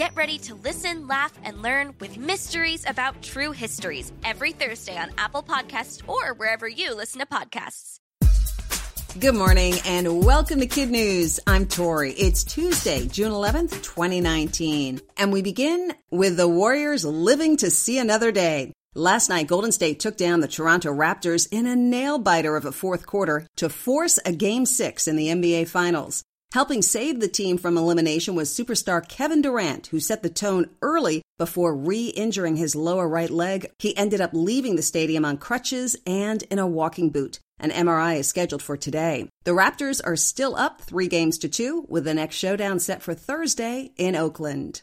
Get ready to listen, laugh, and learn with Mysteries About True Histories every Thursday on Apple Podcasts or wherever you listen to podcasts. Good morning and welcome to Kid News. I'm Tori. It's Tuesday, June 11th, 2019. And we begin with the Warriors living to see another day. Last night, Golden State took down the Toronto Raptors in a nail biter of a fourth quarter to force a game six in the NBA Finals. Helping save the team from elimination was superstar Kevin Durant, who set the tone early before re injuring his lower right leg. He ended up leaving the stadium on crutches and in a walking boot. An MRI is scheduled for today. The Raptors are still up three games to two, with the next showdown set for Thursday in Oakland.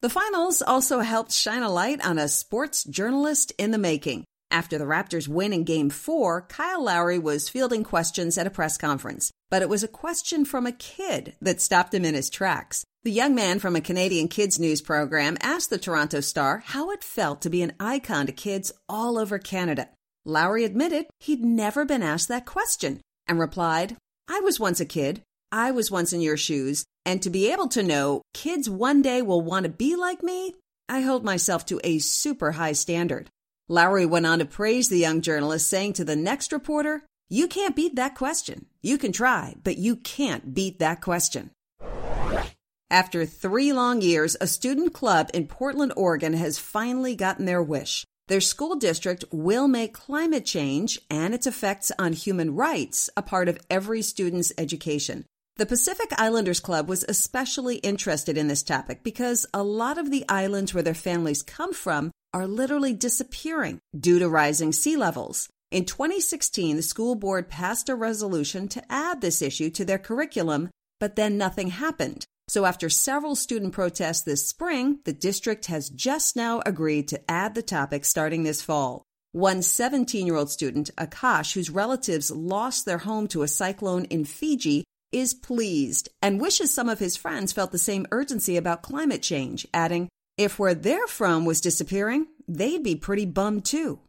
The finals also helped shine a light on a sports journalist in the making. After the Raptors win in game four, Kyle Lowry was fielding questions at a press conference, but it was a question from a kid that stopped him in his tracks. The young man from a Canadian kids news program asked the Toronto Star how it felt to be an icon to kids all over Canada. Lowry admitted he'd never been asked that question and replied, I was once a kid. I was once in your shoes. And to be able to know kids one day will want to be like me, I hold myself to a super high standard. Lowry went on to praise the young journalist, saying to the next reporter, You can't beat that question. You can try, but you can't beat that question. After three long years, a student club in Portland, Oregon has finally gotten their wish. Their school district will make climate change and its effects on human rights a part of every student's education. The Pacific Islanders Club was especially interested in this topic because a lot of the islands where their families come from are literally disappearing due to rising sea levels. In 2016, the school board passed a resolution to add this issue to their curriculum, but then nothing happened. So, after several student protests this spring, the district has just now agreed to add the topic starting this fall. One 17 year old student, Akash, whose relatives lost their home to a cyclone in Fiji, is pleased and wishes some of his friends felt the same urgency about climate change, adding, if where they're from was disappearing, they'd be pretty bummed too.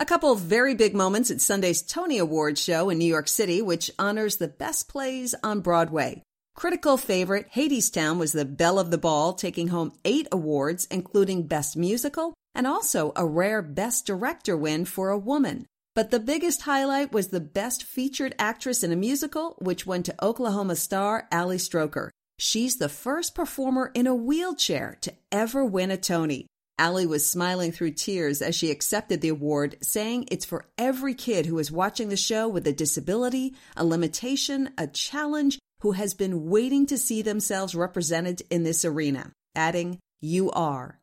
A couple of very big moments at Sunday's Tony Awards show in New York City, which honors the best plays on Broadway. Critical favorite Hadestown was the belle of the ball, taking home eight awards, including Best Musical and also a rare Best Director win for a woman. But the biggest highlight was the Best Featured Actress in a Musical, which went to Oklahoma star Ali Stroker. She's the first performer in a wheelchair to ever win a Tony. Ali was smiling through tears as she accepted the award, saying it's for every kid who is watching the show with a disability, a limitation, a challenge, who has been waiting to see themselves represented in this arena, adding, You are.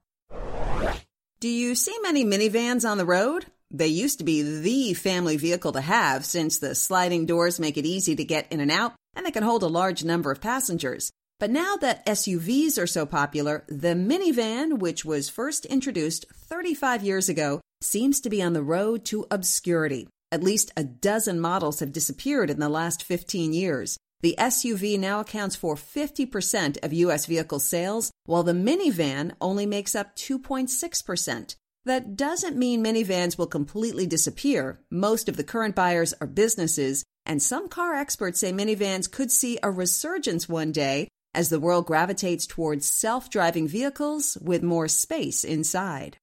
Do you see many minivans on the road? They used to be the family vehicle to have since the sliding doors make it easy to get in and out and they can hold a large number of passengers. But now that SUVs are so popular, the minivan, which was first introduced 35 years ago, seems to be on the road to obscurity. At least a dozen models have disappeared in the last 15 years. The SUV now accounts for 50% of U.S. vehicle sales, while the minivan only makes up 2.6%. That doesn't mean minivans will completely disappear. Most of the current buyers are businesses, and some car experts say minivans could see a resurgence one day as the world gravitates towards self driving vehicles with more space inside.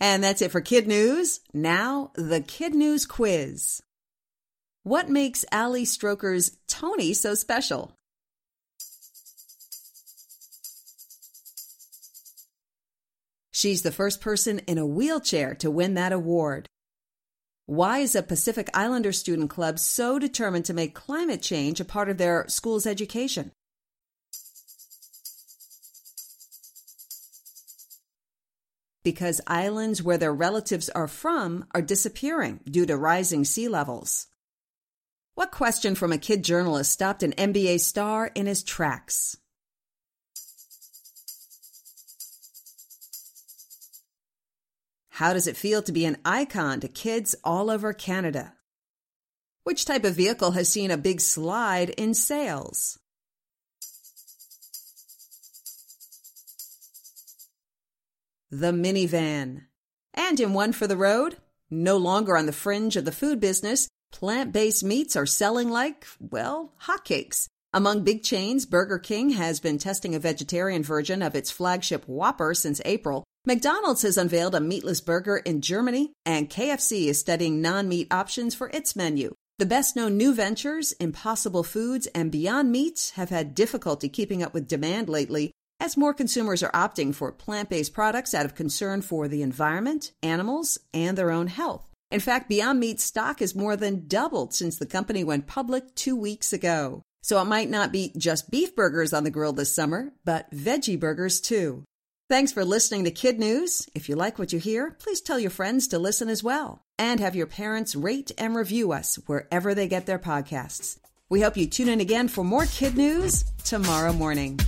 And that's it for Kid News. Now, the Kid News quiz. What makes Ali Stroker's Tony so special? She's the first person in a wheelchair to win that award. Why is a Pacific Islander student club so determined to make climate change a part of their school's education? Because islands where their relatives are from are disappearing due to rising sea levels. What question from a kid journalist stopped an NBA star in his tracks? How does it feel to be an icon to kids all over Canada? Which type of vehicle has seen a big slide in sales? The minivan. And in one for the road, no longer on the fringe of the food business, plant based meats are selling like, well, hotcakes. Among big chains, Burger King has been testing a vegetarian version of its flagship Whopper since April. McDonald's has unveiled a meatless burger in Germany, and KFC is studying non meat options for its menu. The best known new ventures, Impossible Foods and Beyond Meat, have had difficulty keeping up with demand lately as more consumers are opting for plant based products out of concern for the environment, animals, and their own health. In fact, Beyond Meat stock has more than doubled since the company went public two weeks ago. So it might not be just beef burgers on the grill this summer, but veggie burgers too. Thanks for listening to Kid News. If you like what you hear, please tell your friends to listen as well. And have your parents rate and review us wherever they get their podcasts. We hope you tune in again for more Kid News tomorrow morning.